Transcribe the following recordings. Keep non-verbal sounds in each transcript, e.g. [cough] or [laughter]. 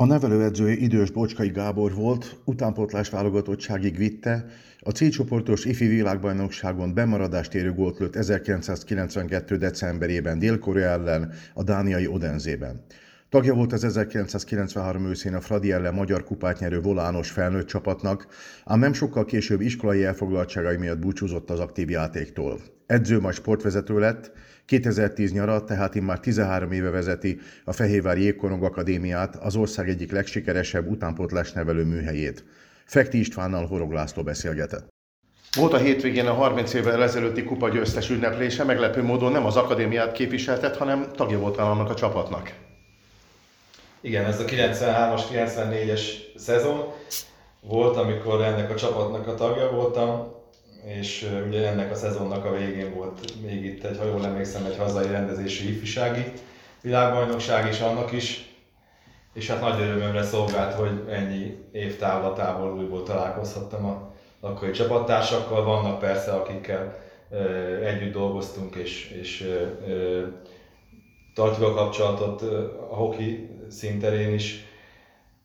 A nevelőedzője idős Bocskai Gábor volt, utánpótlás válogatottságig vitte, a C csoportos ifi világbajnokságon bemaradást érő gólt lőtt 1992. decemberében Dél-Korea ellen a dániai Odenzében. Tagja volt az 1993 őszén a Fradi ellen magyar kupát nyerő volános felnőtt csapatnak, ám nem sokkal később iskolai elfoglaltságai miatt búcsúzott az aktív játéktól. Edző majd sportvezető lett, 2010 nyara, tehát immár 13 éve vezeti a Fehérvári Jégkorong Akadémiát, az ország egyik legsikeresebb utánpótlás nevelő műhelyét. Fekti Istvánnal Horog László beszélgetett. Volt a hétvégén a 30 évvel ezelőtti kupa győztes ünneplése, meglepő módon nem az akadémiát képviseltet, hanem tagja volt annak a csapatnak. Igen, ez a 93-as, 94-es szezon volt, amikor ennek a csapatnak a tagja voltam, és ugye ennek a szezonnak a végén volt még itt egy, ha jól emlékszem, egy hazai rendezésű ifjúsági világbajnokság is annak is, és hát nagy örömömre szolgált, hogy ennyi év távlatából újból találkozhattam a akkori csapattársakkal. Vannak persze, akikkel együtt dolgoztunk, és, és tartjuk a kapcsolatot a hoki szinterén is,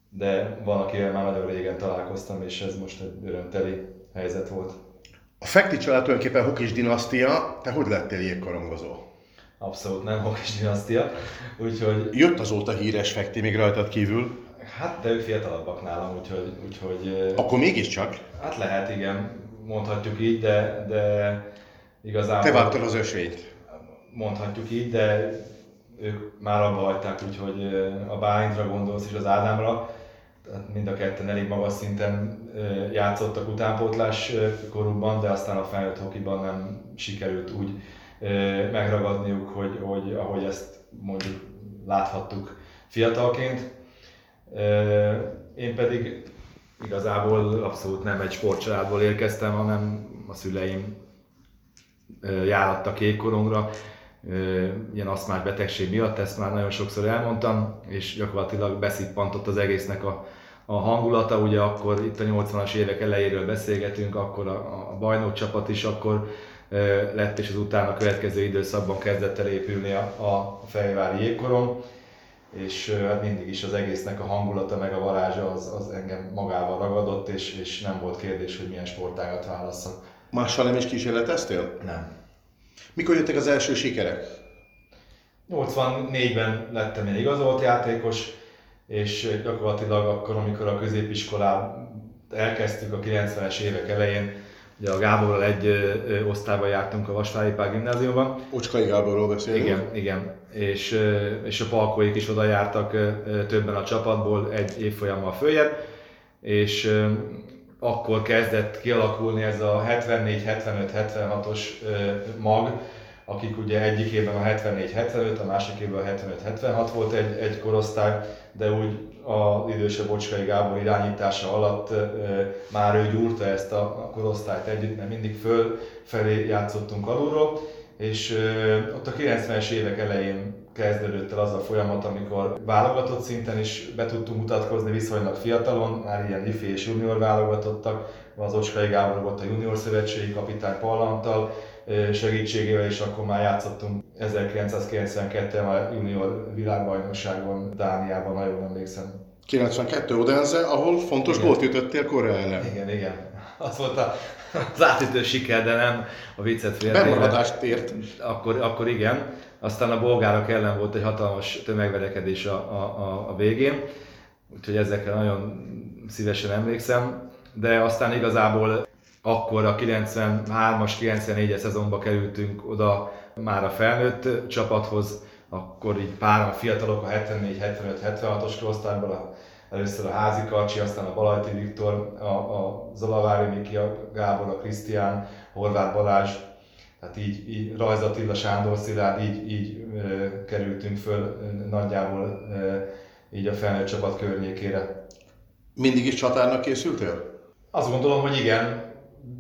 de van, akivel már nagyon régen találkoztam, és ez most egy örömteli helyzet volt. A Fekti család tulajdonképpen hokis dinasztia, te hogy lettél jégkorongozó? Abszolút nem hokis dinasztia, úgyhogy... Jött azóta híres Fekti még rajtad kívül? Hát, de ők fiatalabbak nálam, úgyhogy... úgyhogy Akkor mégiscsak? Hát lehet, igen, mondhatjuk így, de, de igazából... Te vágtad az ösvényt. Mondhatjuk így, de ők már abba hagyták, úgyhogy a Bálintra gondolsz és az Ádámra, mind a ketten elég magas szinten játszottak utánpótlás korukban, de aztán a felnőtt hokiban nem sikerült úgy megragadniuk, hogy, hogy ahogy ezt mondjuk láthattuk fiatalként. Én pedig igazából abszolút nem egy sportcsaládból érkeztem, hanem a szüleim járattak ékkorongra, ilyen aszmás betegség miatt, ezt már nagyon sokszor elmondtam, és gyakorlatilag beszippantott az egésznek a, a hangulata, ugye akkor itt a 80-as évek elejéről beszélgetünk, akkor a, a bajnok csapat is akkor lett, és az utána a következő időszakban kezdett el épülni a, a Fejvári jégkorom, és hát mindig is az egésznek a hangulata meg a varázsa az, az engem magával ragadott, és, és nem volt kérdés, hogy milyen sportágat válasszak. Mással nem is kísérleteztél? Nem. Mikor jöttek az első sikerek? 84-ben lettem egy igazolt játékos, és gyakorlatilag akkor, amikor a középiskolát elkezdtük a 90-es évek elején, ugye a Gáborral egy ö, osztályban jártunk a Vasvári Pál gimnáziumban. Ocskai Gáborról beszélünk. Igen, igen. És, és a Palkóik is oda jártak többen a csapatból egy évfolyammal följebb, és akkor kezdett kialakulni ez a 74-75-76-os mag, akik ugye egyik évben a 74-75, a másik évben a 75-76 volt egy, egy korosztály, de úgy az idősebb Bocskai Gábor irányítása alatt e, már ő gyúrta ezt a korosztályt együtt, mert mindig fölfelé játszottunk alulról, és e, ott a 90-es évek elején kezdődött el az a folyamat, amikor válogatott szinten is be tudtunk mutatkozni viszonylag fiatalon, már ilyen ifi és junior válogatottak, az Ocskai Gábor volt a junior szövetségi kapitány Pallantal, segítségével, és akkor már játszottunk 1992-ben a junior világbajnokságon Dániában, nagyon emlékszem. 92 Odense, ahol fontos igen. gólt ütöttél Korea ellen. Igen, igen. [laughs] Az volt a, az átütő siker, de nem a viccet félre. Bemaradást ért. Akkor, akkor igen. Aztán a bolgárok ellen volt egy hatalmas tömegverekedés a, a, a, a végén, úgyhogy ezekre nagyon szívesen emlékszem. De aztán igazából akkor a 93-as, 94-es szezonba kerültünk oda már a felnőtt csapathoz, akkor így páran fiatalok a 74-75-76-os korosztályból, először a Házi Karcsi, aztán a Balajti Viktor, a, a Zalavári Miki, a Gábor, a Krisztián, Horváth Balázs, tehát így, így Rajz Attila, Sándor Szilárd, így, így ö, kerültünk föl ö, nagyjából ö, így a felnőtt csapat környékére. Mindig is csatárnak készültél? Azt gondolom, hogy igen,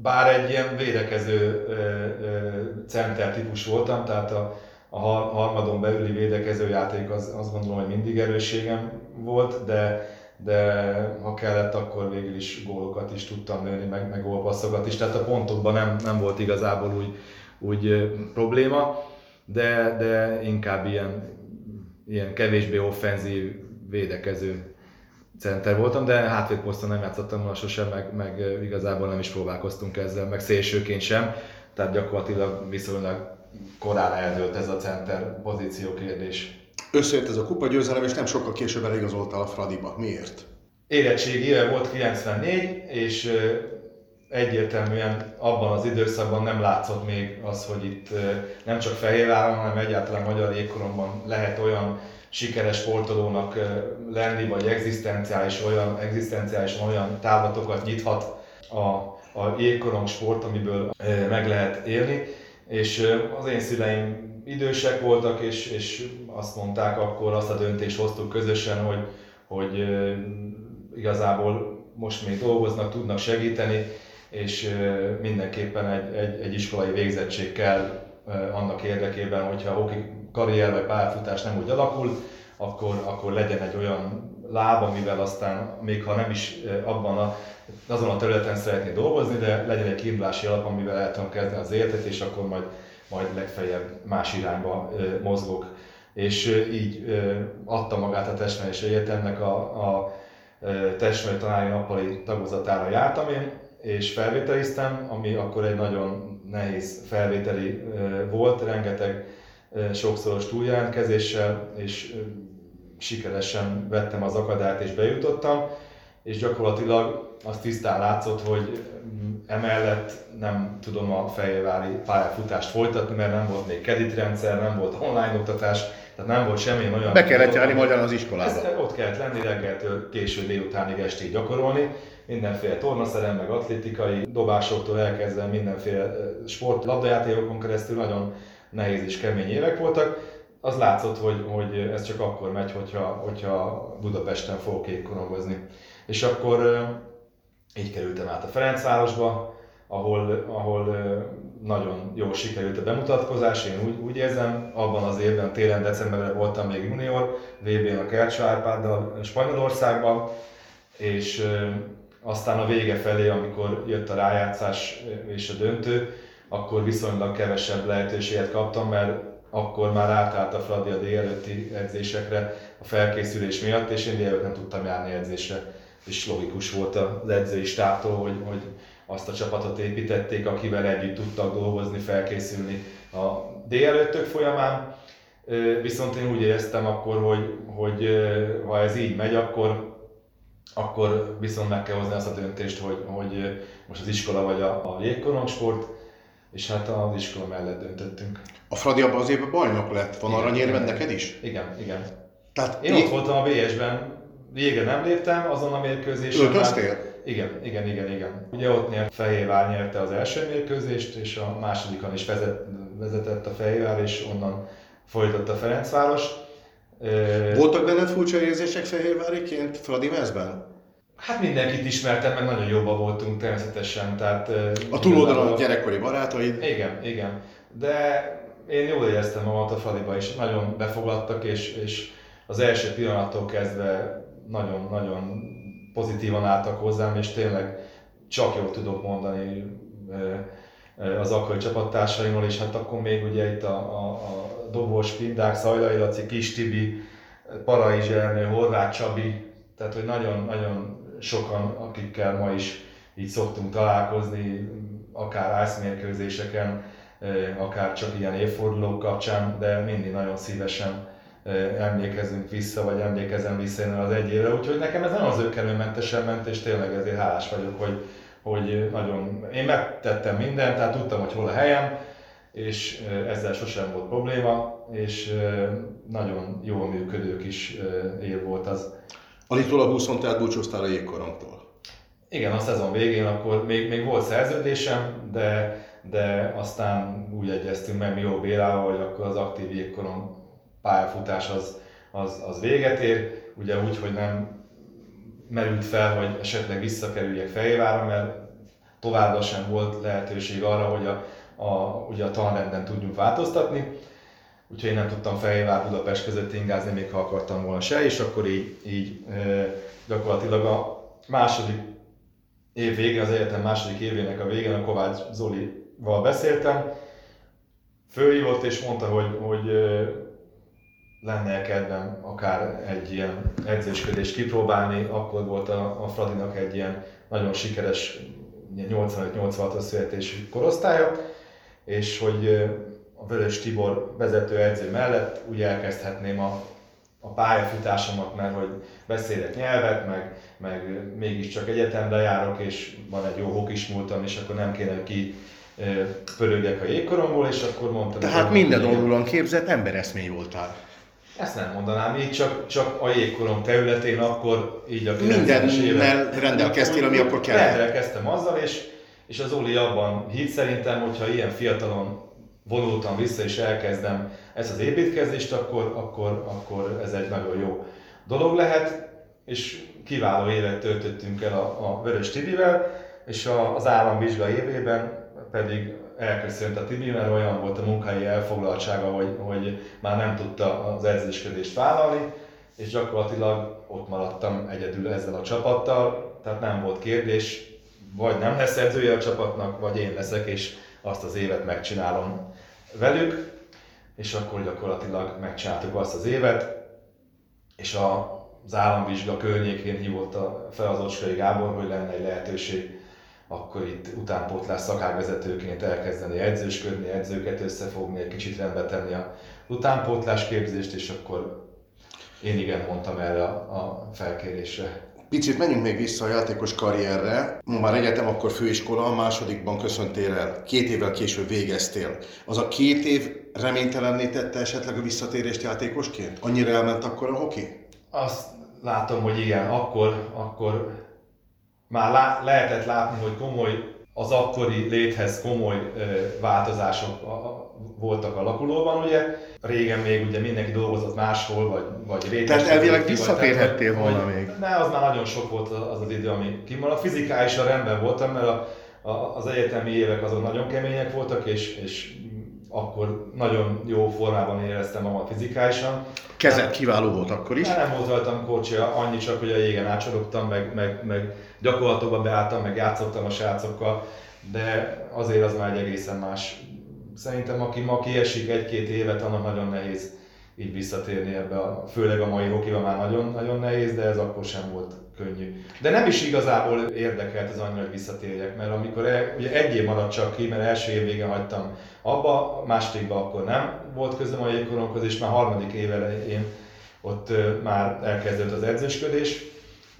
bár egy ilyen védekező ö, ö, center típus voltam, tehát a, a harmadon belüli védekező játék az, azt gondolom, hogy mindig erősségem volt, de, de ha kellett, akkor végül is gólokat is tudtam nőni, meg, meg gólpasszokat is, tehát a pontokban nem, nem volt igazából úgy, úgy probléma, de, de inkább ilyen, ilyen kevésbé offenzív védekező center voltam, de hátvédposzton nem játszottam volna sosem, meg, meg igazából nem is próbálkoztunk ezzel, meg szélsőként sem, tehát gyakorlatilag viszonylag korán eldőlt ez a center pozíció kérdés. Összejött ez a kupa győzelem, és nem sokkal később eligazoltál a Fradiba. Miért? Érettség éve volt 94, és egyértelműen abban az időszakban nem látszott még az, hogy itt nem csak Fehérváron, hanem egyáltalán magyar jégkoromban lehet olyan sikeres sportolónak lenni, vagy egzisztenciális olyan, egzisztenciális olyan távlatokat nyithat a, a jégkorong sport, amiből meg lehet élni. És az én szüleim idősek voltak, és, és azt mondták akkor, azt a döntést hoztuk közösen, hogy, hogy igazából most még dolgoznak, tudnak segíteni, és mindenképpen egy, egy, egy iskolai végzettség kell annak érdekében, hogyha a hoki karrier vagy pályafutás nem úgy alakul, akkor, akkor legyen egy olyan láb, amivel aztán, még ha nem is abban a, azon a területen szeretné dolgozni, de legyen egy kiindulási alap, amivel el tudom kezdeni az életet, és akkor majd, majd legfeljebb más irányba mozgok. És így adta magát a testnevelési egyetemnek a, a testnevelő tanári nappali tagozatára jártam én, és felvételiztem, ami akkor egy nagyon nehéz felvételi volt, rengeteg sokszoros túljelentkezéssel, és sikeresen vettem az akadályt és bejutottam, és gyakorlatilag az tisztán látszott, hogy emellett nem tudom a fejvári pályafutást folytatni, mert nem volt még kreditrendszer, nem volt online oktatás, tehát nem volt semmi olyan... Be kellett járni magyar az iskolába. Ez, ott kellett lenni reggeltől késő délutánig estig gyakorolni, mindenféle tornaszerem, meg atlétikai dobásoktól elkezdve mindenféle sport, labdajátékokon keresztül nagyon nehéz és kemény évek voltak. Az látszott, hogy, hogy ez csak akkor megy, hogyha, hogyha Budapesten fogok ékkorongozni. És akkor így kerültem át a Ferencvárosba, ahol, ahol nagyon jól sikerült a bemutatkozás, én úgy, úgy érzem, abban az évben, télen, decemberben voltam még junior, VB-n a Kercső Árpáddal Spanyolországban, és aztán a vége felé, amikor jött a rájátszás és a döntő, akkor viszonylag kevesebb lehetőséget kaptam, mert akkor már átállt a Fradi a délelőtti edzésekre a felkészülés miatt, és én délelőtt nem tudtam járni edzésre. És logikus volt az edzői stábtól, hogy, hogy azt a csapatot építették, akivel együtt tudtak dolgozni, felkészülni a délelőttök folyamán. Viszont én úgy éreztem akkor, hogy, hogy ha ez így megy, akkor akkor viszont meg kell hozni azt a döntést, hogy, hogy most az iskola vagy a, a jégkorongsport, és hát az iskola mellett döntöttünk. A Fradi abban az évben bajnok lett, van aranyérved neked is? Igen, igen. Tehát Én ott voltam a BS-ben, végre nem léptem azon a mérkőzésen. Öltöztél? Igen, igen, igen, igen. Ugye ott nyert Fehérvár nyerte az első mérkőzést, és a másodikon is vezet, vezetett a Fehérvár, és onnan folytatta Ferencváros. Voltak benned furcsa érzések Fehérváriként Fradi Mezben? Hát mindenkit ismertem, meg nagyon jobban voltunk természetesen. Tehát, a túloldalon a gyerekkori barátaid? Igen, igen. De én jól éreztem magam a Fradiba is, nagyon befogadtak, és, és az első pillanattól kezdve nagyon-nagyon pozitívan álltak hozzám, és tényleg csak jól tudok mondani az akkori csapattársaimról, és hát akkor még ugye itt a, a, a Dobos, Pindák, Szajlai Laci, Kis Tibi, Parai Zsernő, Horváth Csabi, tehát hogy nagyon-nagyon sokan, akikkel ma is így szoktunk találkozni, akár ászmérkőzéseken, akár csak ilyen évfordulók kapcsán, de mindig nagyon szívesen emlékezünk vissza, vagy emlékezem vissza én az egy évre. Úgyhogy nekem ez nem az őkenőmentesen ment, és tényleg ezért hálás vagyok, hogy, hogy nagyon, én megtettem mindent, tehát tudtam, hogy hol a helyem, és ezzel sosem volt probléma, és nagyon jól működő kis év volt az. Alítólag 20 tehát búcsúztál a jégkoromtól. Igen, a szezon végén akkor még, még volt szerződésem, de, de aztán úgy egyeztünk meg jó Bélával, hogy akkor az aktív jégkorom pályafutás az, az, az véget ér. Ugye úgy, hogy nem merült fel, hogy esetleg visszakerüljek Fejvára, mert továbbra sem volt lehetőség arra, hogy a, a, ugye a tanrenden tudjunk változtatni. Úgyhogy én nem tudtam Fejvár Budapest között ingázni, még ha akartam volna se, és akkor így, így gyakorlatilag a második év végén, az egyetem második évének a végén a Kovács Zolival beszéltem, fölhívott és mondta, hogy, hogy lenne kedvem akár egy ilyen edzősködést kipróbálni, akkor volt a, a Fradinak egy ilyen nagyon sikeres 85-86-os születésű korosztálya, és hogy a Vörös Tibor vezető edző mellett úgy elkezdhetném a, a pályafutásomat, mert hogy beszélek nyelvet, meg, meg mégiscsak egyetemre járok, és van egy jó hokis múltam, és akkor nem kéne ki pörögjek a jégkoromból, és akkor mondtam... Tehát minden oldalon képzett embereszmény voltál. Ezt nem mondanám így, csak, csak a jégkorom területén akkor így a Mindennel rendelkeztél, ami akkor kell. Rendelkeztem azzal, és, és az Oli abban hitt szerintem, hogyha ilyen fiatalon vonultam vissza és elkezdem ezt az építkezést, akkor, akkor, akkor ez egy nagyon jó dolog lehet, és kiváló évet töltöttünk el a, a Vörös Tibivel, és a, az államvizsga évében pedig elköszönt a Tibi, mert olyan volt a munkai elfoglaltsága, hogy, hogy már nem tudta az edzéskedést vállalni, és gyakorlatilag ott maradtam egyedül ezzel a csapattal, tehát nem volt kérdés, vagy nem lesz edzője a csapatnak, vagy én leszek, és azt az évet megcsinálom velük, és akkor gyakorlatilag megcsináltuk azt az évet, és a, az államvizsga környékén hívott fel az Ocskai Gábor, hogy lenne egy lehetőség akkor itt utánpótlás szakágvezetőként elkezdeni edzősködni, edzőket összefogni, egy kicsit rendbe tenni a utánpótlás képzést, és akkor én igen mondtam erre a felkérésre. Picit menjünk még vissza a játékos karrierre. Már egyetem, akkor főiskola, a másodikban köszöntél el, két évvel később végeztél. Az a két év reménytelenné tette esetleg a visszatérést játékosként? Annyira elment akkor a hoki? Azt látom, hogy igen, akkor, akkor már lá, lehetett látni, hogy komoly, az akkori léthez komoly ö, változások a, voltak alakulóban, ugye. Régen még ugye mindenki dolgozott máshol, vagy, vagy rétes. Tehát elvileg visszatérhettél volna még. Ne, az már nagyon sok volt az az idő, ami kimaradt. Fizikálisan rendben voltam, mert a, a, az egyetemi évek azok nagyon kemények voltak, és, és akkor nagyon jó formában éreztem magam fizikálisan. Kezed kiváló volt akkor is? Nem rajtam kocsia, annyi csak, hogy a jégen átsorogtam, meg, meg, meg gyakorlatokba beálltam, meg játszottam a srácokkal, de azért az már egy egészen más. Szerintem aki ma kiesik egy-két évet, annak nagyon nehéz így visszatérni ebbe, a, főleg a mai hokiba már nagyon, nagyon nehéz, de ez akkor sem volt könnyű. De nem is igazából érdekelt ez annyira, hogy visszatérjek, mert amikor el, ugye egy év maradt csak ki, mert első év végén hagytam abba, másodikban akkor nem volt közöm a jégkoromhoz, és már harmadik év elején ott már elkezdődött az edzősködés,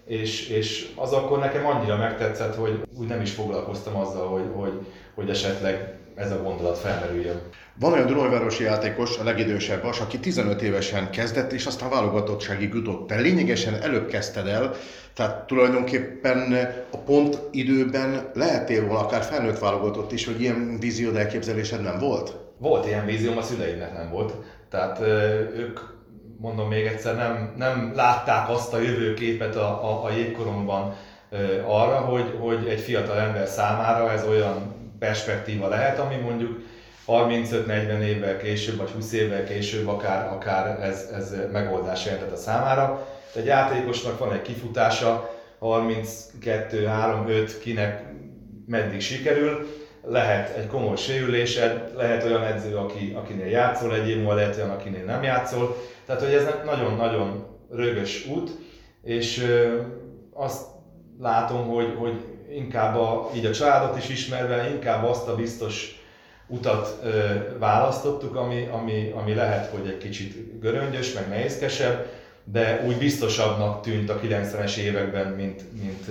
és, és az akkor nekem annyira megtetszett, hogy úgy nem is foglalkoztam azzal, hogy, hogy, hogy esetleg ez a gondolat felmerüljön. Van olyan Dunajvárosi játékos, a legidősebb vas, aki 15 évesen kezdett, és aztán válogatottságig jutott. Te lényegesen előbb kezdted el, tehát tulajdonképpen a pont időben lehetél volna akár felnőtt válogatott is, hogy ilyen víziód elképzelésed nem volt? Volt ilyen vízióm, a szüleimnek nem volt. Tehát ők, mondom még egyszer, nem, nem látták azt a jövőképet a, a, a jégkoromban arra, hogy, hogy egy fiatal ember számára ez olyan perspektíva lehet, ami mondjuk 35-40 évvel később, vagy 20 évvel később akár, akár ez, ez megoldás jelentett a számára. De egy játékosnak van egy kifutása, 32, 3, 5, kinek meddig sikerül, lehet egy komoly sérülésed, lehet olyan edző, aki, akinél játszol egy év múlva, lehet olyan, akinél nem játszol. Tehát, hogy ez nagyon-nagyon rögös út, és azt látom, hogy, hogy inkább a, így a családot is ismerve, inkább azt a biztos utat ö, választottuk, ami, ami, ami lehet, hogy egy kicsit göröngyös, meg nehézkesebb, de úgy biztosabbnak tűnt a 90-es években, mint, mint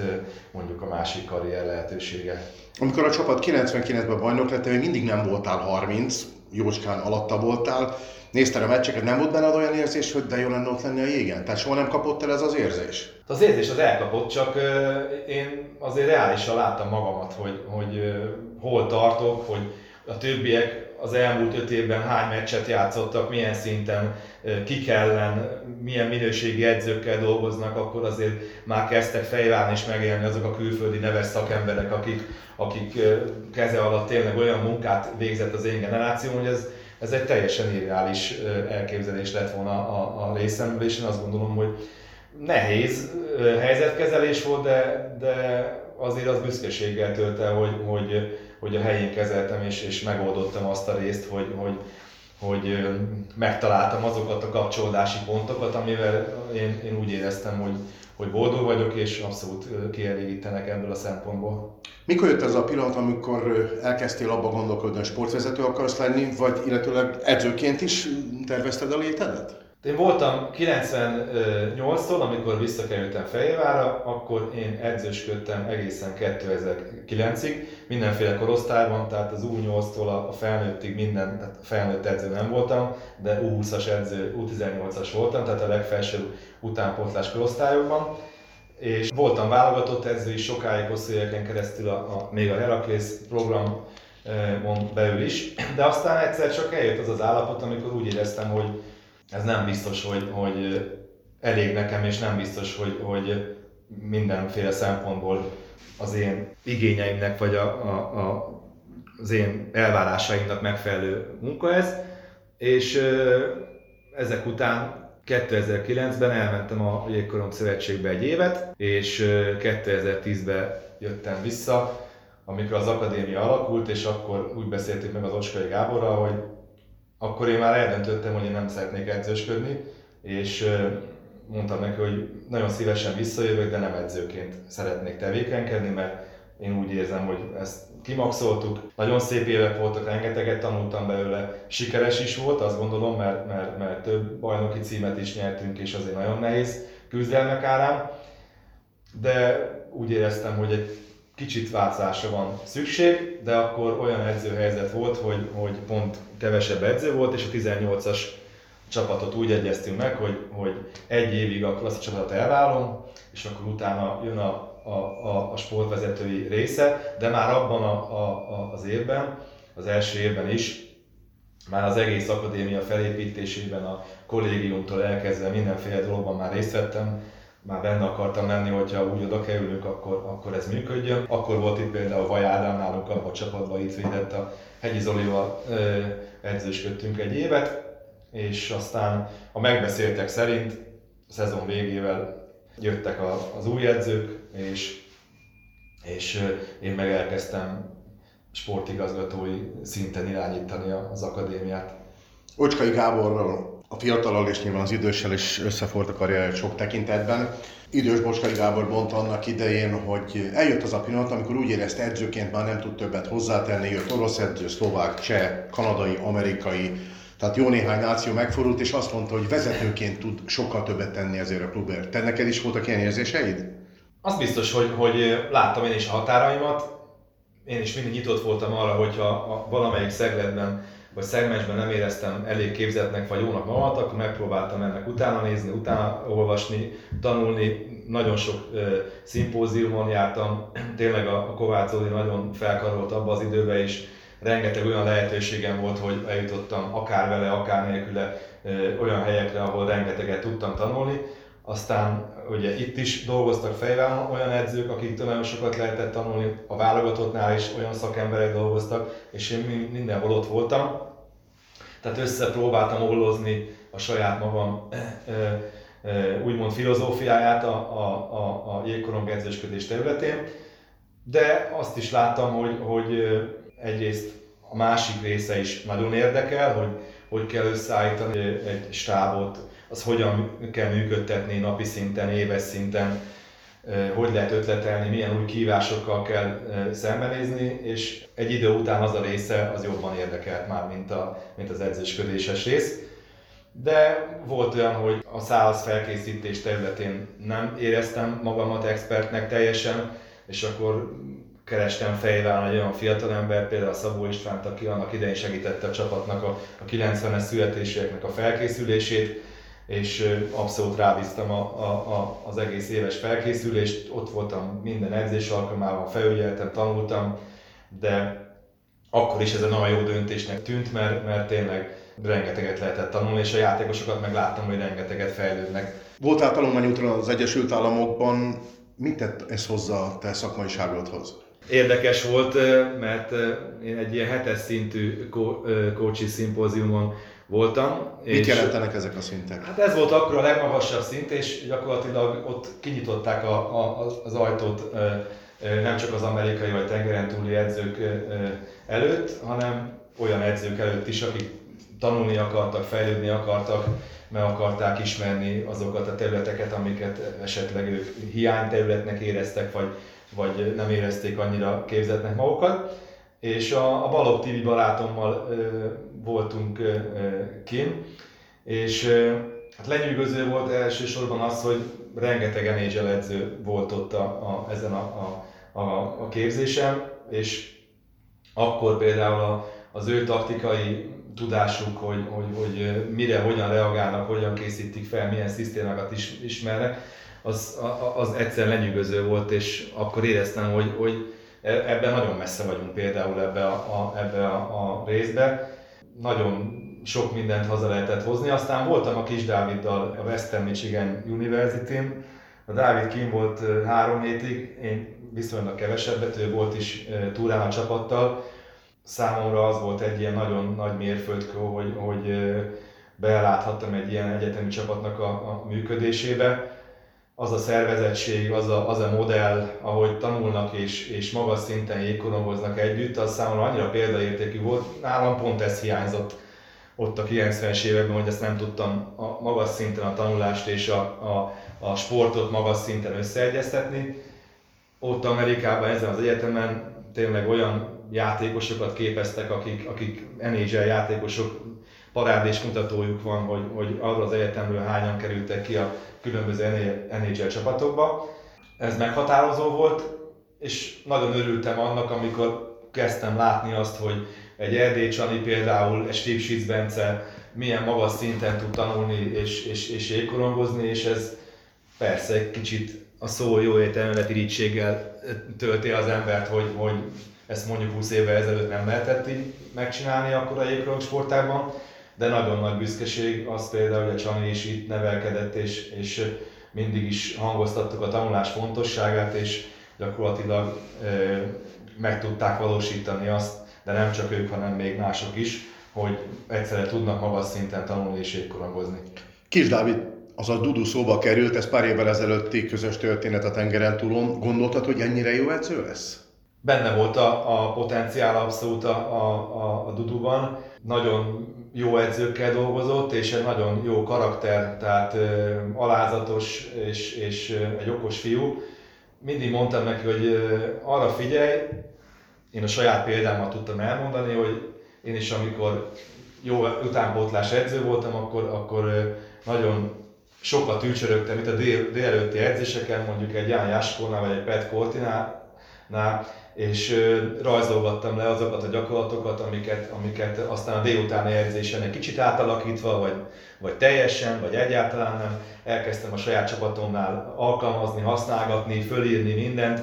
mondjuk a másik karrier lehetősége. Amikor a csapat 99-ben bajnok lett, még mindig nem voltál 30, jócskán alatta voltál, nézted a meccseket, nem volt benned olyan érzés, hogy de jó lenne ott lenni a jégen? Tehát soha nem kapott el ez az érzés? Az érzés az elkapott, csak én azért reálisan láttam magamat, hogy, hogy hol tartok, hogy a többiek az elmúlt öt évben hány meccset játszottak, milyen szinten, kik ellen, milyen minőségi edzőkkel dolgoznak, akkor azért már kezdtek fejválni és megélni azok a külföldi neves szakemberek, akik, akik keze alatt tényleg olyan munkát végzett az én generációm, hogy ez, ez egy teljesen irreális elképzelés lett volna a, a részemről, és én azt gondolom, hogy nehéz helyzetkezelés volt, de, de azért az büszkeséggel tölt el, hogy, hogy, hogy a helyén kezeltem és, és megoldottam azt a részt, hogy, hogy, hogy megtaláltam azokat a kapcsolódási pontokat, amivel én, én úgy éreztem, hogy, hogy boldog vagyok, és abszolút kielégítenek ebből a szempontból. Mikor jött ez a pillanat, amikor elkezdtél abba gondolkodni, hogy sportvezető akarsz lenni, vagy illetőleg edzőként is tervezted a létedet? Én voltam 98-tól, amikor visszakerültem Fejvára, akkor én edzősködtem egészen 2009-ig, mindenféle korosztályban, tehát az U8-tól a felnőttig minden, tehát felnőtt edző nem voltam, de U20-as edző, U18-as voltam, tehát a legfelső utánpótlás korosztályokban. És voltam válogatott edző is sokáig, hosszú éveken keresztül a, a, még a Heraklész programon belül is, de aztán egyszer csak eljött az az állapot, amikor úgy éreztem, hogy ez nem biztos, hogy, hogy elég nekem, és nem biztos, hogy, hogy mindenféle szempontból az én igényeimnek, vagy a, a, a, az én elvárásaimnak megfelelő munka ez. És ezek után 2009-ben elmentem a Jégkorom Szövetségbe egy évet, és 2010-ben jöttem vissza, amikor az akadémia alakult, és akkor úgy beszéltük meg az Ocskai Gáborral, hogy akkor én már eldöntöttem, hogy én nem szeretnék edzősködni, és mondtam neki, hogy nagyon szívesen visszajövök, de nem edzőként szeretnék tevékenykedni, mert én úgy érzem, hogy ezt kimaxoltuk. Nagyon szép évek voltak, rengeteget tanultam belőle, sikeres is volt, azt gondolom, mert, mert, mert több bajnoki címet is nyertünk, és azért nagyon nehéz küzdelmek árán. De úgy éreztem, hogy egy kicsit változásra van szükség, de akkor olyan edzőhelyzet volt, hogy, hogy pont kevesebb edző volt, és a 18-as csapatot úgy egyeztünk meg, hogy, hogy egy évig a klasszik csapatot elválom, és akkor utána jön a, a, a, a sportvezetői része, de már abban a, a, a, az évben, az első évben is, már az egész akadémia felépítésében, a kollégiumtól elkezdve mindenféle dologban már részt vettem, már benne akartam lenni, hogyha úgy oda kerülünk, akkor, akkor ez működjön. Akkor volt itt például Vaj Ádám nálunk a csapatban, itt védett a Hegyi Zolival edzősködtünk egy évet, és aztán a megbeszéltek szerint a szezon végével jöttek a, az új edzők, és, és én meg elkezdtem sportigazgatói szinten irányítani az akadémiát. Ocskai Gáborral a fiatalal és nyilván az időssel is összefort a karrier sok tekintetben. Idős Boskai Gábor mondta annak idején, hogy eljött az a pillanat, amikor úgy érezte edzőként már nem tud többet hozzátenni, jött orosz edző, szlovák, cseh, kanadai, amerikai, tehát jó néhány náció megfordult, és azt mondta, hogy vezetőként tud sokkal többet tenni ezért a klubért. Te neked is voltak ilyen érzéseid? Az biztos, hogy, hogy láttam én is a határaimat. Én is mindig nyitott voltam arra, hogyha a valamelyik szegletben vagy szegmensben nem éreztem elég képzetnek vagy jónak magamat, akkor megpróbáltam ennek utána nézni, utána olvasni, tanulni. Nagyon sok ö, szimpóziumon jártam, [clears throat] tényleg a, a Kovács Zoli nagyon felkarolt abba az időben is, rengeteg olyan lehetőségem volt, hogy eljutottam akár vele, akár nélküle ö, olyan helyekre, ahol rengeteget tudtam tanulni. Aztán ugye itt is dolgoztak fejvállalon olyan edzők, akiktől nagyon sokat lehetett tanulni, a válogatottnál is olyan szakemberek dolgoztak, és én mindenhol ott voltam. Tehát összepróbáltam ollozni a saját magam úgymond filozófiáját a, a, a, a jégkorong edzősködés területén, de azt is láttam, hogy, hogy egyrészt a másik része is nagyon érdekel, hogy hogy kell összeállítani egy stábot, az hogyan kell működtetni napi szinten, éves szinten, hogy lehet ötletelni, milyen új kívásokkal kell szembenézni, és egy idő után az a része az jobban érdekelt már, mint, a, mint az edzősködéses rész. De volt olyan, hogy a szállás felkészítés területén nem éreztem magamat expertnek teljesen, és akkor kerestem fejvel egy olyan fiatalember, például a Szabó Istvánt, aki annak idején segítette a csapatnak a, a 90-es születéseknek a felkészülését, és abszolút rábíztam a, a, a, az egész éves felkészülést, ott voltam minden edzés alkalmával, felügyeltem, tanultam, de akkor is ez a nagyon jó döntésnek tűnt, mert, mert tényleg rengeteget lehetett tanulni, és a játékosokat meg láttam, hogy rengeteget fejlődnek. Voltál tanulmányúton az Egyesült Államokban, mit tett ez hozzá a te szakmaiságodhoz? Érdekes volt, mert én egy ilyen hetes szintű coachi szimpóziumon voltam. Mit és jelentenek ezek a szintek? Hát ez volt akkor a legmagasabb szint, és gyakorlatilag ott kinyitották a, a, az ajtót nem csak az amerikai vagy tengeren túli edzők előtt, hanem olyan edzők előtt is, akik tanulni akartak, fejlődni akartak, meg akarták ismerni azokat a területeket, amiket esetleg ők hiányterületnek éreztek, vagy, vagy nem érezték annyira képzetnek magukat. És a, a Balog TV barátommal ö, voltunk ö, kim, és ö, hát lenyűgöző volt elsősorban az, hogy rengeteg NHL edző volt ott a, a, ezen a, a, a, a képzésem, és akkor például a, az ő taktikai tudásuk, hogy, hogy, hogy mire, hogyan reagálnak, hogyan készítik fel, milyen szisztémákat is, ismernek, az, az egyszer lenyűgöző volt, és akkor éreztem, hogy, hogy ebben nagyon messze vagyunk például ebbe a, a, ebbe a, a részbe. Nagyon sok mindent haza lehetett hozni. Aztán voltam a kis Dáviddal a Western Michigan University-n. A Dávid kim volt három hétig, én viszonylag kevesebbet, ő volt is túrán a csapattal, számomra az volt egy ilyen nagyon nagy mérföldkő, hogy, hogy beláthattam egy ilyen egyetemi csapatnak a, a működésébe. Az a szervezettség, az a, az a modell, ahogy tanulnak és, és magas szinten jégkorongoznak együtt, az számomra annyira példaértékű volt. Nálam pont ez hiányzott ott a 90-es években, hogy ezt nem tudtam a magas szinten a tanulást és a, a, a sportot magas szinten összeegyeztetni. Ott Amerikában, ezen az egyetemen tényleg olyan játékosokat képeztek, akik, akik NHL játékosok, parádés mutatójuk van, hogy, hogy arról az egyetemről hányan kerültek ki a különböző NHL csapatokba. Ez meghatározó volt, és nagyon örültem annak, amikor kezdtem látni azt, hogy egy Erdély Csani például, egy Schitz Bence milyen magas szinten tud tanulni és, és, és jégkorongozni, és ez persze egy kicsit a szó jó értelmelet irítséggel tölti az embert, hogy, hogy ezt mondjuk 20 évvel ezelőtt nem lehetett így megcsinálni akkor a jégkorong sportában, de nagyon nagy büszkeség az például, hogy a Csani is itt nevelkedett, és, és mindig is hangoztattuk a tanulás fontosságát, és gyakorlatilag e, meg tudták valósítani azt, de nem csak ők, hanem még mások is, hogy egyszerre tudnak magas szinten tanulni és jégkorongozni. Kis Dávid, az a Dudu szóba került, ez pár évvel ezelőtti közös történet a tengeren túlon. Gondoltad, hogy ennyire jó edző lesz? Benne volt a, a potenciál abszolút a, a, a Duduban. Nagyon jó edzőkkel dolgozott, és egy nagyon jó karakter, tehát ö, alázatos és, és ö, egy okos fiú. Mindig mondtam neki, hogy ö, arra figyelj, én a saját példámat tudtam elmondani, hogy én is amikor jó utánpótlás edző voltam, akkor, akkor nagyon sokat ülcsörögtem itt a dél, délelőtti edzéseken, mondjuk egy Ján Jáskónál vagy egy Pet Kortinál, és rajzolgattam le azokat a gyakorlatokat, amiket, amiket aztán a délutáni edzésen egy kicsit átalakítva, vagy, vagy teljesen, vagy egyáltalán nem, elkezdtem a saját csapatomnál alkalmazni, használgatni, fölírni mindent,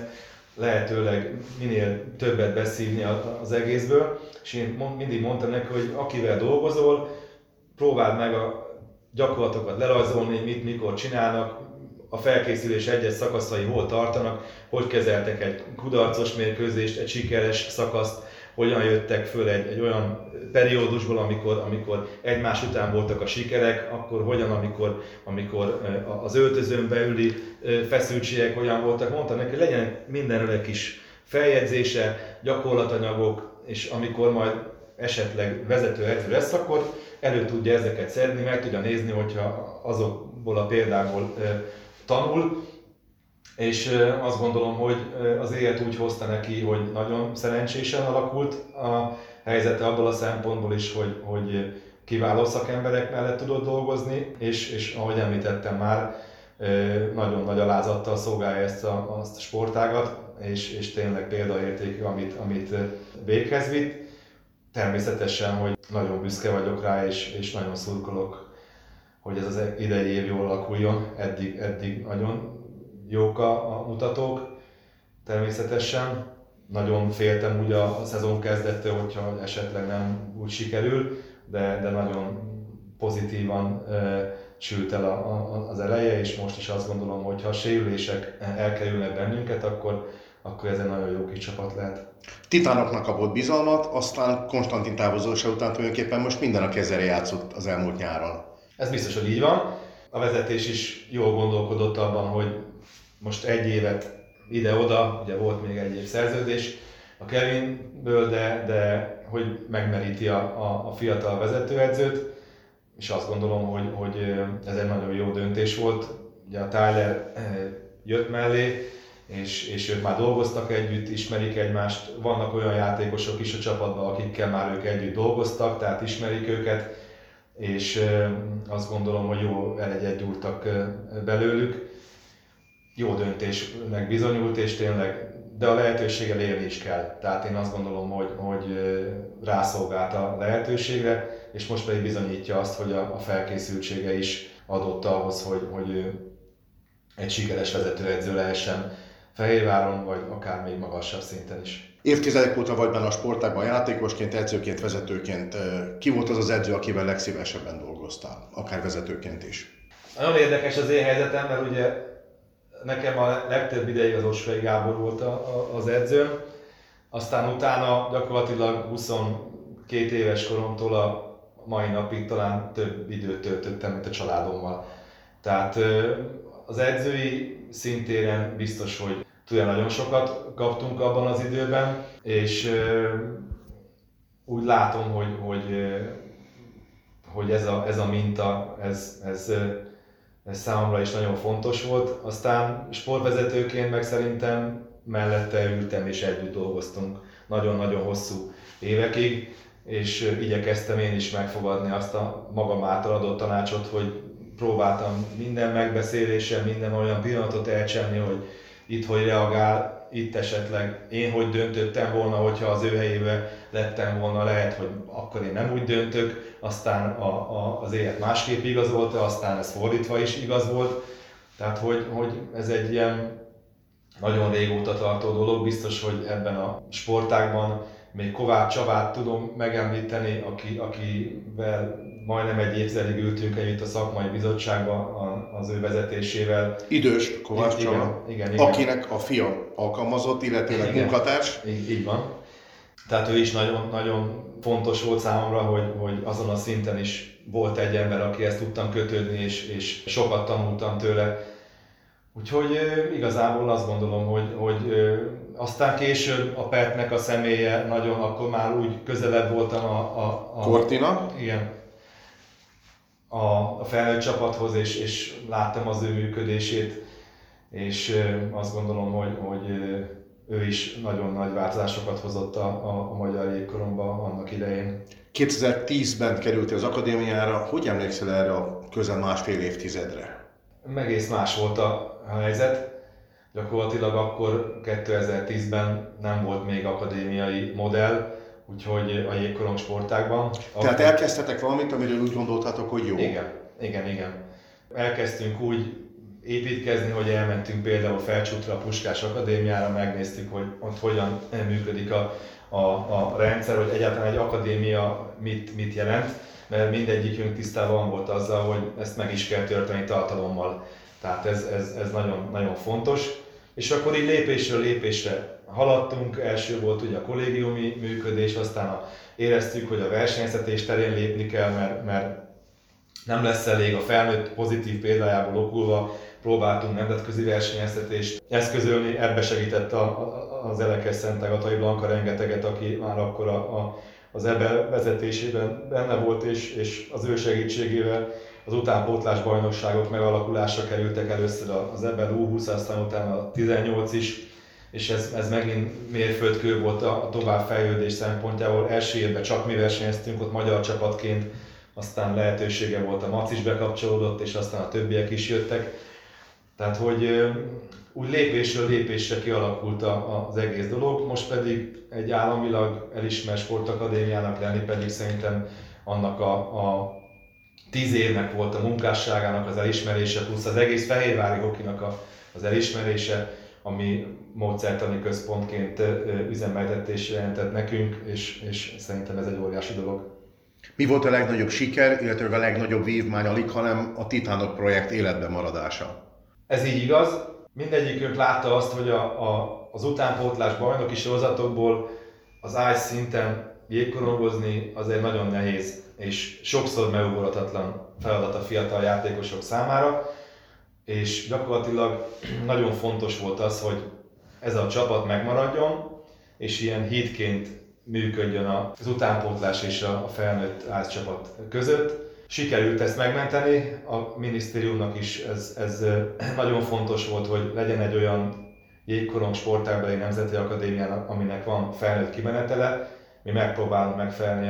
lehetőleg minél többet beszívni az egészből, és én mindig mondtam neki, hogy akivel dolgozol, próbáld meg a gyakorlatokat lerajzolni, mit, mikor csinálnak, a felkészülés egyes szakaszai hol tartanak, hogy kezeltek egy kudarcos mérkőzést, egy sikeres szakaszt, hogyan jöttek föl egy, egy olyan periódusból, amikor, amikor egymás után voltak a sikerek, akkor hogyan, amikor, amikor az öltözőn belüli feszültségek hogyan voltak. Mondtam neki, legyen mindenről egy kis feljegyzése, gyakorlatanyagok, és amikor majd esetleg vezető edző lesz, akkor elő tudja ezeket szedni, meg tudja nézni, hogyha azokból a példákból tanul, és azt gondolom, hogy az élet úgy hozta neki, hogy nagyon szerencsésen alakult a helyzete abból a szempontból is, hogy, hogy kiváló szakemberek mellett tudott dolgozni, és, és ahogy említettem már, nagyon nagy alázattal szolgálja ezt a, azt a sportágat, és, és tényleg példaértékű, amit, amit véghez vitt. Természetesen, hogy nagyon büszke vagyok rá, és, és nagyon szurkolok hogy ez az idei év jól alakuljon. Eddig, eddig nagyon jók a, a mutatók, természetesen. Nagyon féltem úgy a, a szezon kezdettől, hogyha esetleg nem úgy sikerül, de, de nagyon pozitívan sült el a, a, az eleje, és most is azt gondolom, hogy ha a sérülések elkerülnek bennünket, akkor, akkor ez egy nagyon jó kis csapat lehet. Titánoknak kapott bizalmat, aztán Konstantin távozása után tulajdonképpen most minden a kezere játszott az elmúlt nyáron. Ez biztos, hogy így van. A vezetés is jól gondolkodott abban, hogy most egy évet ide-oda, ugye volt még egy év szerződés a Kevinből, de, de hogy megmeríti a, a, a fiatal vezetőedzőt, és azt gondolom, hogy, hogy ez egy nagyon jó döntés volt. Ugye a Tyler jött mellé, és, és ők már dolgoztak együtt, ismerik egymást. Vannak olyan játékosok is a csapatban, akikkel már ők együtt dolgoztak, tehát ismerik őket, és azt gondolom, hogy jó elegyet gyúrtak belőlük. Jó döntésnek bizonyult, és tényleg, de a lehetőséggel élni is kell. Tehát én azt gondolom, hogy, hogy rászolgált a lehetőségre, és most pedig bizonyítja azt, hogy a felkészültsége is adott ahhoz, hogy, hogy egy sikeres vezetőedző lehessen Fehérváron, vagy akár még magasabb szinten is. Évtizedek óta vagy benne a sportágban játékosként, edzőként, vezetőként. Ki volt az az edző, akivel legszívesebben dolgoztál, akár vezetőként is? Nagyon érdekes az én helyzetem, mert ugye nekem a legtöbb ideig az Osvai Gábor volt a, a, az edzőm, aztán utána gyakorlatilag 22 éves koromtól a mai napig talán több időt töltöttem, mint a családommal. Tehát az edzői szintéren biztos, hogy tudja nagyon sokat kaptunk abban az időben, és úgy látom, hogy, hogy, hogy ez, a, ez a minta, ez, ez, ez számomra is nagyon fontos volt. Aztán sportvezetőként meg szerintem mellette ültem és együtt dolgoztunk nagyon-nagyon hosszú évekig, és igyekeztem én is megfogadni azt a magam által adott tanácsot, hogy próbáltam minden megbeszélésen, minden olyan pillanatot elcsenni, hogy itt hogy reagál, itt esetleg én hogy döntöttem volna, hogyha az ő helyébe lettem volna, lehet, hogy akkor én nem úgy döntök, aztán a, a, az élet másképp igazolta, aztán ez fordítva is igaz volt. Tehát, hogy, hogy ez egy ilyen nagyon régóta tartó dolog, biztos, hogy ebben a sportágban még Kovács Csabát tudom megemlíteni, aki, akivel majdnem egy évtizedig ültünk együtt a szakmai bizottságban az ő vezetésével. Idős Kovács igen, Csaba, igen, igen. akinek a fia alkalmazott, illetve munkatárs. Így, így van. Tehát ő is nagyon, nagyon fontos volt számomra, hogy, hogy azon a szinten is volt egy ember, aki ezt tudtam kötődni, és, és sokat tanultam tőle. Úgyhogy igazából azt gondolom, hogy, hogy aztán később a Petnek a személye nagyon, akkor már úgy közelebb voltam a... a, a Kortina? Igen. A, a felnőtt csapathoz, és, és láttam az ő működését, és azt gondolom, hogy, hogy ő is nagyon nagy változásokat hozott a, a, a magyar jégkoromba annak idején. 2010-ben került az akadémiára, hogy emlékszel erre a közel másfél évtizedre? Egész más volt a helyzet Gyakorlatilag akkor 2010-ben nem volt még akadémiai modell, úgyhogy a jégkorong sportákban. Tehát akkor... elkezdtetek valamit, amiről úgy gondoltátok, hogy jó? Igen, igen, igen. Elkezdtünk úgy építkezni, hogy elmentünk például Felcsútra a Puskás Akadémiára, megnéztük, hogy ott hogyan működik a, a, a rendszer, hogy egyáltalán egy akadémia mit, mit jelent, mert mindegyikünk tisztában volt azzal, hogy ezt meg is kell történni tartalommal. Tehát ez, ez, ez nagyon, nagyon fontos. És akkor így lépésről lépésre haladtunk, első volt ugye a kollégiumi működés, aztán a, éreztük, hogy a versenyeztetés terén lépni kell, mert, mert nem lesz elég. A felnőtt pozitív példájából okulva, próbáltunk nemzetközi versenyeztetést eszközölni, ebbe segített a, a, az Elekes Szent Agatai Blanka rengeteget, aki már akkor a, a, az EBE vezetésében benne volt, és, és az ő segítségével az utánpótlás bajnokságok megalakulásra kerültek először az ebben U20, aztán utána a 18 is, és ez, ez megint mérföldkő volt a, továbbfejlődés szempontjából. Első évben csak mi versenyeztünk ott magyar csapatként, aztán lehetősége volt a Mac is bekapcsolódott, és aztán a többiek is jöttek. Tehát, hogy úgy lépésről lépésre kialakult az egész dolog, most pedig egy államilag elismert sportakadémiának lenni pedig szerintem annak a, a tíz évnek volt a munkásságának az elismerése, plusz az egész Fehérvári Hokinak a, az elismerése, ami módszertani központként üzemeltetésre jelentett nekünk, és, és szerintem ez egy óriási dolog. Mi volt a legnagyobb siker, illetve a legnagyobb vívmány alig, hanem a Titánok projekt életben maradása? Ez így igaz. Mindegyikünk látta azt, hogy a, a, az utánpótlás bajnoki sorozatokból az ice szinten jégkorongozni azért nagyon nehéz, és sokszor megugorhatatlan feladat a fiatal játékosok számára, és gyakorlatilag nagyon fontos volt az, hogy ez a csapat megmaradjon, és ilyen hídként működjön az utánpótlás és a felnőtt csapat között. Sikerült ezt megmenteni, a minisztériumnak is ez, ez nagyon fontos volt, hogy legyen egy olyan jégkorong sportágbeli nemzeti akadémiának, aminek van felnőtt kimenetele. Mi megpróbálunk megfelelni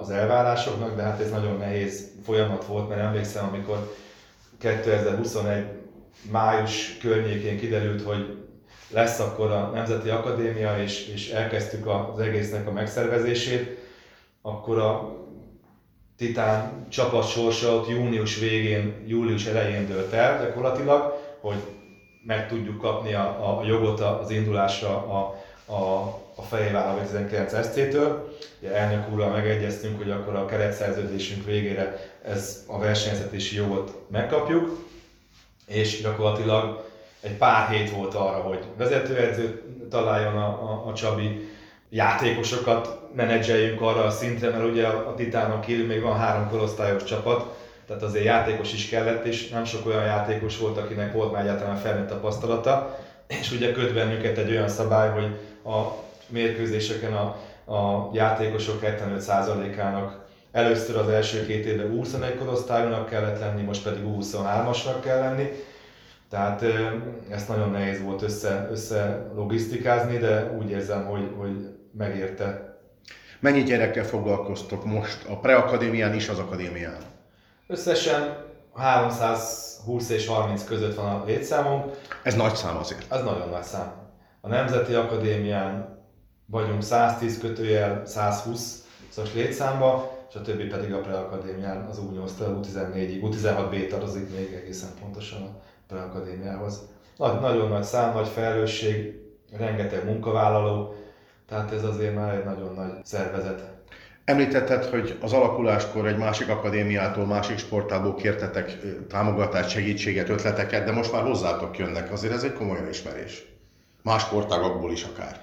az elvárásoknak, de hát ez nagyon nehéz folyamat volt, mert emlékszem, amikor 2021 május környékén kiderült, hogy lesz akkor a Nemzeti Akadémia, és, és elkezdtük az egésznek a megszervezését, akkor a Titán csapat sorsa ott június végén, július elején dőlt el gyakorlatilag, hogy meg tudjuk kapni a, a jogot az indulásra a, a, a Fehérvár 19 SC-től. Ugye elnök úrral megegyeztünk, hogy akkor a keretszerződésünk végére ez a versenyzetési jogot megkapjuk, és gyakorlatilag egy pár hét volt arra, hogy vezetőedzőt találjon a, a, a Csabi, játékosokat menedzseljünk arra a szintre, mert ugye a Titánok kívül még van három korosztályos csapat, tehát azért játékos is kellett, és nem sok olyan játékos volt, akinek volt már egyáltalán felnőtt tapasztalata, és ugye köt bennünket egy olyan szabály, hogy a mérkőzéseken a, a játékosok 75%-ának először az első két évben 21 korosztályúnak kellett lenni, most pedig 23-asnak kell lenni, tehát ezt nagyon nehéz volt össze, össze logisztikázni, de úgy érzem, hogy, hogy megérte. Mennyi gyerekkel foglalkoztok most a preakadémián is az akadémián? Összesen 320 és 30 között van a létszámunk. Ez nagy szám azért. Ez nagyon nagy szám. A Nemzeti Akadémián vagyunk 110 kötőjel 120 szos létszámba, és a többi pedig a preakadémián az U8-től U14-ig, U16B tartozik még egészen pontosan a preakadémiához. Nagy, nagyon nagy szám, nagy felelősség, rengeteg munkavállaló, tehát ez azért már egy nagyon nagy szervezet. Említetted, hogy az alakuláskor egy másik akadémiától, másik sportából kértetek támogatást, segítséget, ötleteket, de most már hozzátok jönnek. Azért ez egy komoly ismerés. Más sportágokból is akár.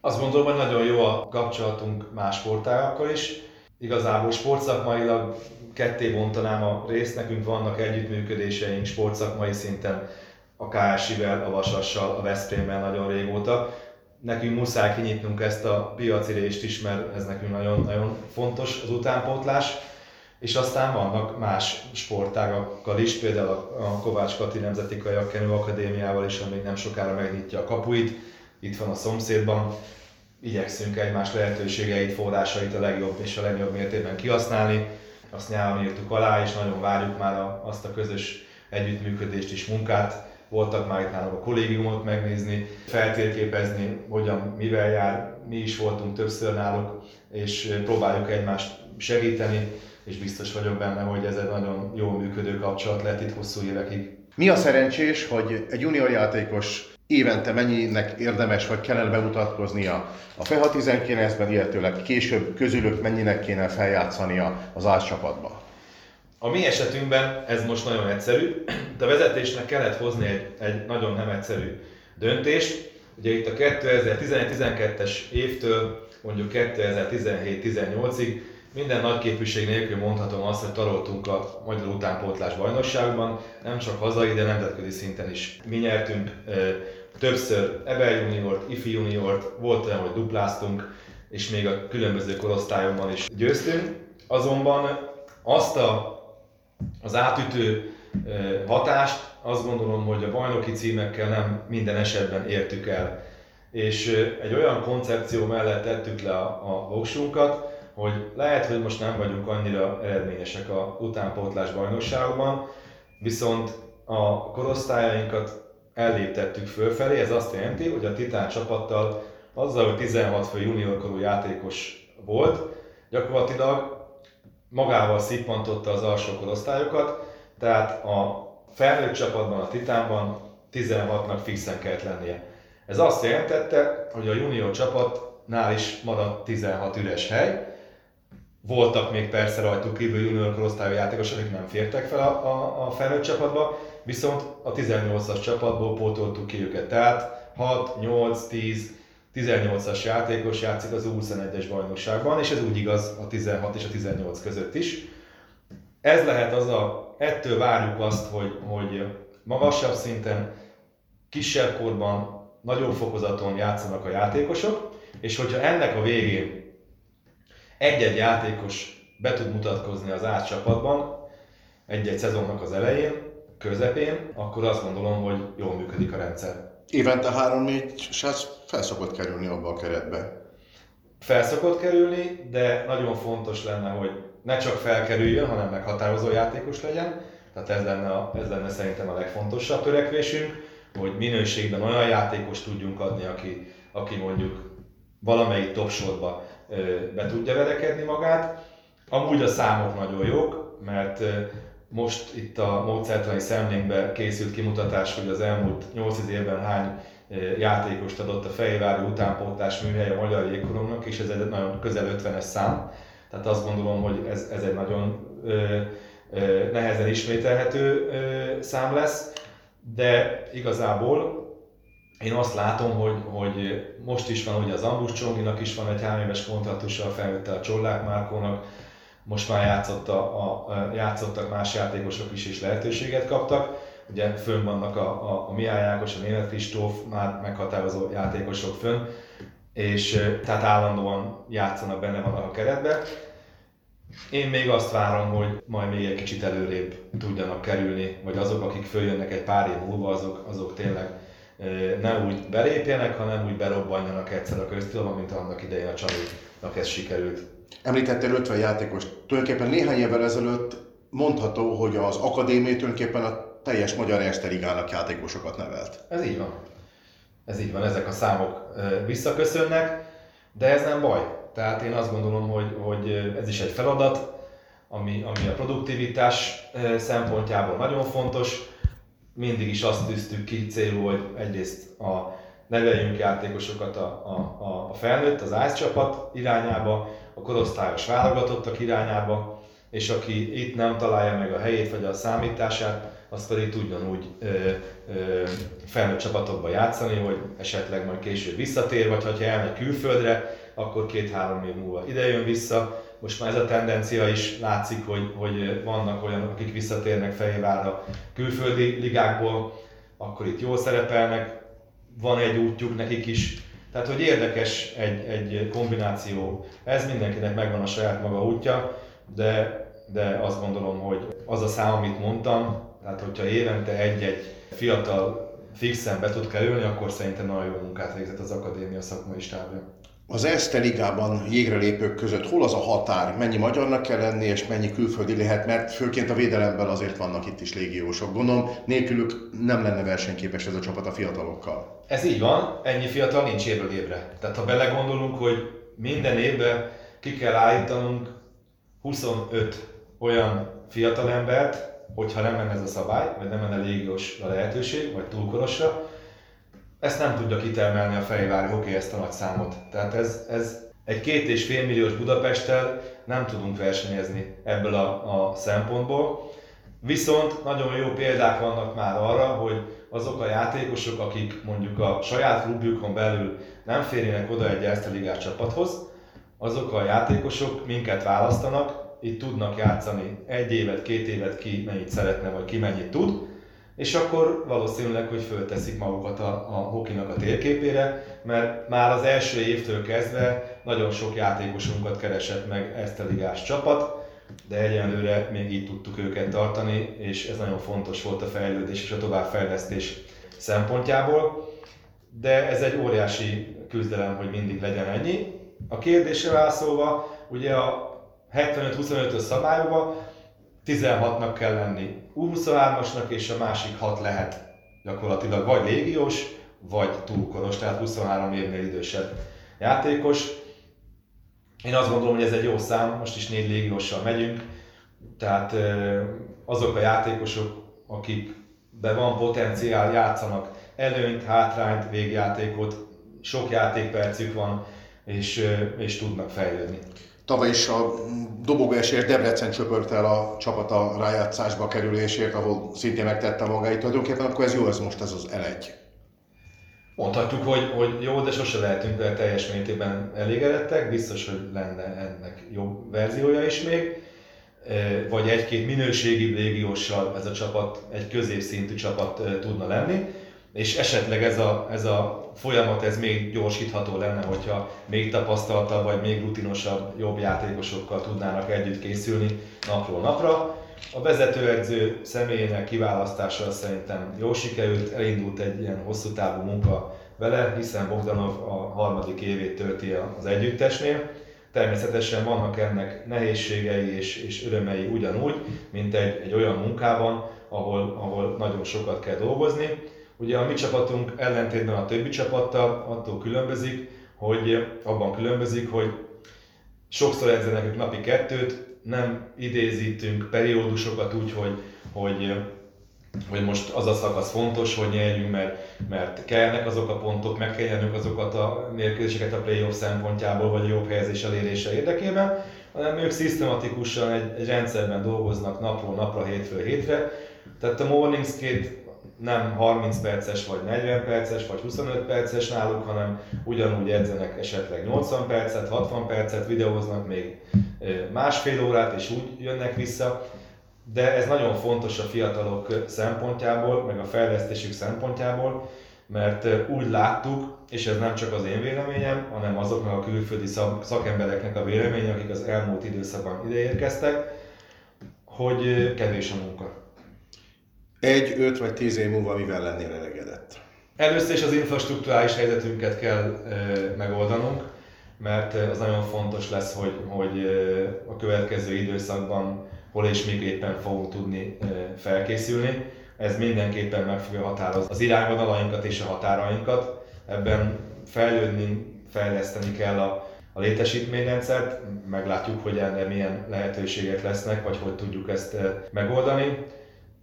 Azt gondolom, hogy nagyon jó a kapcsolatunk más sportágakkal is. Igazából sportszakmailag ketté bontanám a részt, nekünk vannak együttműködéseink sportszakmai szinten, a KSI-vel, a Vasassal, a Veszprémmel nagyon régóta. Nekünk muszáj kinyitnunk ezt a piaci részt is, mert ez nekünk nagyon, nagyon fontos az utánpótlás. És aztán vannak más sportágakkal is, például a Kovács Kati Nemzeti Kajakkenő Akadémiával is, ami nem sokára megnyitja a kapuit, itt van a szomszédban. Igyekszünk egymás lehetőségeit, forrásait a legjobb és a legjobb mértékben kihasználni azt nyáron írtuk alá, és nagyon várjuk már a, azt a közös együttműködést és munkát. Voltak már itt nálunk a kollégiumot megnézni, feltérképezni, hogyan, mivel jár, mi is voltunk többször náluk, és próbáljuk egymást segíteni, és biztos vagyok benne, hogy ez egy nagyon jól működő kapcsolat lett itt hosszú évekig. Mi a szerencsés, hogy egy junior játékos évente mennyinek érdemes vagy kellene bemutatkoznia a FEHA 19-ben, illetőleg később közülük mennyinek kéne feljátszania az A csapatba? A mi esetünkben ez most nagyon egyszerű, de a vezetésnek kellett hozni egy, egy nagyon nem egyszerű döntést. Ugye itt a 2011-12-es évtől mondjuk 2017-18-ig minden nagy képviség nélkül mondhatom azt, hogy taroltunk a Magyar Utánpótlás bajnokságban, nem csak hazai, de nemzetközi szinten is. Mi nyertünk többször Ebel juniort, Ifi juniort, volt olyan, hogy dupláztunk, és még a különböző korosztályokban is győztünk. Azonban azt a, az átütő hatást azt gondolom, hogy a bajnoki címekkel nem minden esetben értük el. És egy olyan koncepció mellett tettük le a, a voksunkat, hogy lehet, hogy most nem vagyunk annyira eredményesek a utánpótlás bajnokságban, viszont a korosztályainkat elléptettük fölfelé, ez azt jelenti, hogy a Titán csapattal azzal, hogy 16 fő juniorkorú játékos volt, gyakorlatilag magával szippantotta az alsó korosztályokat, tehát a felnőtt csapatban, a Titánban 16-nak fixen kellett lennie. Ez azt jelentette, hogy a junior csapatnál is maradt 16 üres hely, voltak még persze rajtuk kívül junior korosztályú játékosok, akik nem fértek fel a, a, a felnőtt csapatba, viszont a 18-as csapatból pótoltuk ki őket. Tehát 6, 8, 10, 18-as játékos játszik az U21-es bajnokságban, és ez úgy igaz a 16 és a 18 között is. Ez lehet az a, ettől várjuk azt, hogy, hogy magasabb szinten, kisebb korban, nagyobb fokozaton játszanak a játékosok, és hogyha ennek a végén egy-egy játékos be tud mutatkozni az átcsapatban, egy-egy szezonnak az elején, közepén, akkor azt gondolom, hogy jól működik a rendszer. Évente 3-4 srác felszokott kerülni abba a keretbe. Felszokott kerülni, de nagyon fontos lenne, hogy ne csak felkerüljön, hanem meghatározó játékos legyen. Tehát ez lenne, a, ez lenne szerintem a legfontosabb törekvésünk, hogy minőségben olyan játékos tudjunk adni, aki, aki mondjuk valamelyik topsorba be tudja verekedni magát. Amúgy a számok nagyon jók, mert most itt a módszertani szemlénkben készült kimutatás, hogy az elmúlt 8 évben hány játékost adott a Fejvári utánpótlás műhely a Magyar Jégkorongnak, és ez egy nagyon közel 50-es szám. Tehát azt gondolom, hogy ez, ez egy nagyon ö, ö, nehezen ismételhető ö, szám lesz, de igazából én azt látom, hogy, hogy most is van ugye az Ambus Csonginak is van egy három éves kontraktusa a felvette a Csollák Márkónak, most már játszott a, a, játszottak más játékosok is, és lehetőséget kaptak. Ugye fönn vannak a, a, a Mihály Ákos, a Német Kristóf, már meghatározó játékosok fönn, és tehát állandóan játszanak, benne vannak a keretbe. Én még azt várom, hogy majd még egy kicsit előrébb tudjanak kerülni, vagy azok, akik följönnek egy pár év múlva, azok, azok tényleg ne úgy belépjenek, hanem úgy berobbanjanak egyszer a köztilba, mint annak idején a Csalinak ez sikerült. Említettél 50 játékos. Tulajdonképpen néhány évvel ezelőtt mondható, hogy az akadémia tulajdonképpen a teljes magyar Ligának játékosokat nevelt. Ez így van. Ez így van, ezek a számok visszaköszönnek, de ez nem baj. Tehát én azt gondolom, hogy, hogy ez is egy feladat, ami, ami a produktivitás szempontjából nagyon fontos. Mindig is azt tűztük ki célul, hogy egyrészt a neveljünk játékosokat a, a, a felnőtt, az ICE csapat irányába, a korosztályos válogatottak irányába, és aki itt nem találja meg a helyét vagy a számítását, az pedig tudjon úgy ö, ö, felnőtt csapatokba játszani, hogy esetleg majd később visszatér, vagy ha elmegy külföldre, akkor két-három év múlva ide jön vissza. Most már ez a tendencia is látszik, hogy, hogy vannak olyanok, akik visszatérnek Fehérvárra külföldi ligákból, akkor itt jól szerepelnek, van egy útjuk nekik is, tehát, hogy érdekes egy, egy kombináció. Ez mindenkinek megvan a saját maga útja, de, de azt gondolom, hogy az a szám, amit mondtam, tehát hogyha évente egy-egy fiatal fixen be tud kerülni, akkor szerintem nagyon jó munkát végzett az akadémia szakmai stábja. Az Eszte ligában jégre lépők között hol az a határ? Mennyi magyarnak kell lenni, és mennyi külföldi lehet? Mert főként a védelemben azért vannak itt is légiósok. Gondolom, nélkülük nem lenne versenyképes ez a csapat a fiatalokkal. Ez így van, ennyi fiatal nincs évről évre. Tehát ha belegondolunk, hogy minden évben ki kell állítanunk 25 olyan fiatalembert, hogyha nem lenne ez a szabály, vagy nem lenne légiós a lehetőség, vagy túlkorosra, ezt nem tudja kitermelni a Fejvári Hockey ezt a nagy számot. Tehát ez, ez egy két és fél milliós Budapesttel nem tudunk versenyezni ebből a, a szempontból. Viszont nagyon jó példák vannak már arra, hogy azok a játékosok, akik mondjuk a saját klubjukon belül nem férjenek oda egy Erste csapathoz, azok a játékosok minket választanak, itt tudnak játszani egy évet, két évet, ki mennyit szeretne, vagy ki mennyit tud, és akkor valószínűleg, hogy fölteszik magukat a, a hokinak a térképére, mert már az első évtől kezdve nagyon sok játékosunkat keresett meg ezt a ligás csapat, de egyelőre még így tudtuk őket tartani, és ez nagyon fontos volt a fejlődés és a továbbfejlesztés szempontjából. De ez egy óriási küzdelem, hogy mindig legyen ennyi. A kérdésre válaszolva, ugye a 75-25-ös szabályokban 16-nak kell lenni U23-asnak, és a másik 6 lehet gyakorlatilag vagy légiós, vagy túlkoros, tehát 23 évnél idősebb játékos. Én azt gondolom, hogy ez egy jó szám, most is négy légióssal megyünk, tehát azok a játékosok, akik be van potenciál, játszanak előnyt, hátrányt, végjátékot, sok játékpercük van, és, és tudnak fejlődni. Tavaly is a dobogóesért Debrecen csöpört el a csapat a rájátszásba kerülésért, ahol szintén megtette magáit tulajdonképpen, akkor ez jó, ez most ez az L1. Mondhatjuk, hogy, hogy jó, de sose lehetünk vele teljes mértékben elégedettek, biztos, hogy lenne ennek jobb verziója is még, vagy egy-két minőségi légióssal ez a csapat egy középszintű csapat tudna lenni és esetleg ez a, ez a folyamat ez még gyorsítható lenne, hogyha még tapasztaltabb vagy még rutinosabb, jobb játékosokkal tudnának együtt készülni napról napra. A vezetőedző személyének kiválasztása szerintem jó sikerült, elindult egy ilyen hosszú távú munka vele, hiszen Bogdanov a harmadik évét tölti az együttesnél. Természetesen vannak ennek nehézségei és, és örömei ugyanúgy, mint egy, egy olyan munkában, ahol, ahol nagyon sokat kell dolgozni Ugye a mi csapatunk ellentétben a többi csapattal attól különbözik, hogy abban különbözik, hogy sokszor edzenek ők napi kettőt, nem idézítünk periódusokat úgy, hogy, hogy, hogy most az a szakasz fontos, hogy nyerjünk, mert, mert kellnek azok a pontok, meg kell azokat a mérkőzéseket a playoff szempontjából, vagy a jobb helyezés elérése érdekében, hanem ők szisztematikusan egy, egy rendszerben dolgoznak napról napra, hétről hétre. Tehát a Morning Skate nem 30 perces, vagy 40 perces, vagy 25 perces náluk, hanem ugyanúgy edzenek esetleg 80 percet, 60 percet, videóznak még másfél órát, és úgy jönnek vissza. De ez nagyon fontos a fiatalok szempontjából, meg a fejlesztésük szempontjából, mert úgy láttuk, és ez nem csak az én véleményem, hanem azoknak a külföldi szakembereknek a véleménye, akik az elmúlt időszakban ideérkeztek, hogy kevés a munka egy, öt vagy tíz év múlva mivel lennél elegedett? Először is az infrastruktúrális helyzetünket kell e, megoldanunk, mert az nagyon fontos lesz, hogy, hogy a következő időszakban hol és még éppen fogunk tudni felkészülni. Ez mindenképpen meg fogja határozni az irányvonalainkat és a határainkat. Ebben fejlődni, fejleszteni kell a, a létesítményrendszert, meglátjuk, hogy ennek milyen lehetőségek lesznek, vagy hogy tudjuk ezt megoldani.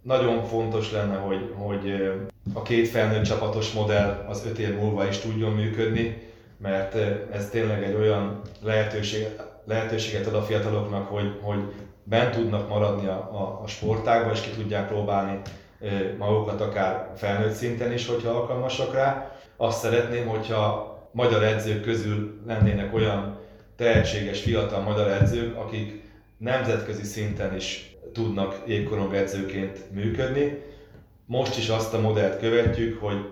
Nagyon fontos lenne, hogy, hogy a két felnőtt csapatos modell az öt év múlva is tudjon működni, mert ez tényleg egy olyan lehetőség, lehetőséget ad a fiataloknak, hogy, hogy bent tudnak maradni a, a, a sportágba, és ki tudják próbálni magukat akár felnőtt szinten is, hogyha alkalmasak rá. Azt szeretném, hogyha magyar edzők közül lennének olyan tehetséges fiatal magyar edzők, akik nemzetközi szinten is tudnak jégkorong edzőként működni. Most is azt a modellt követjük, hogy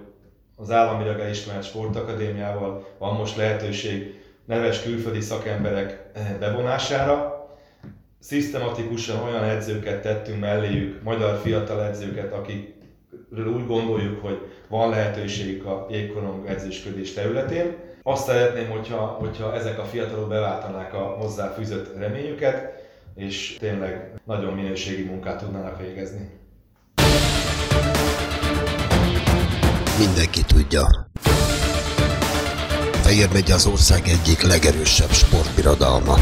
az államilag elismert sportakadémiával van most lehetőség neves külföldi szakemberek eh, bevonására. Szisztematikusan olyan edzőket tettünk melléjük, magyar fiatal edzőket, akikről úgy gondoljuk, hogy van lehetőségük a jégkorong edzősködés területén. Azt szeretném, hogyha, hogyha ezek a fiatalok beváltanák a hozzáfűzött reményüket, és tényleg nagyon minőségi munkát tudnának végezni. Mindenki tudja. Fejér megy az ország egyik legerősebb sportbirodalma.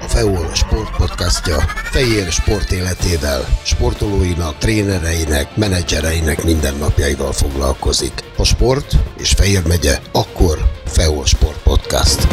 A FEOL sportpodcastja Fejér sport életével, sportolóinak, trénereinek, menedzsereinek mindennapjaival foglalkozik. A sport és Fejér megye akkor FEOL Sport Podcast.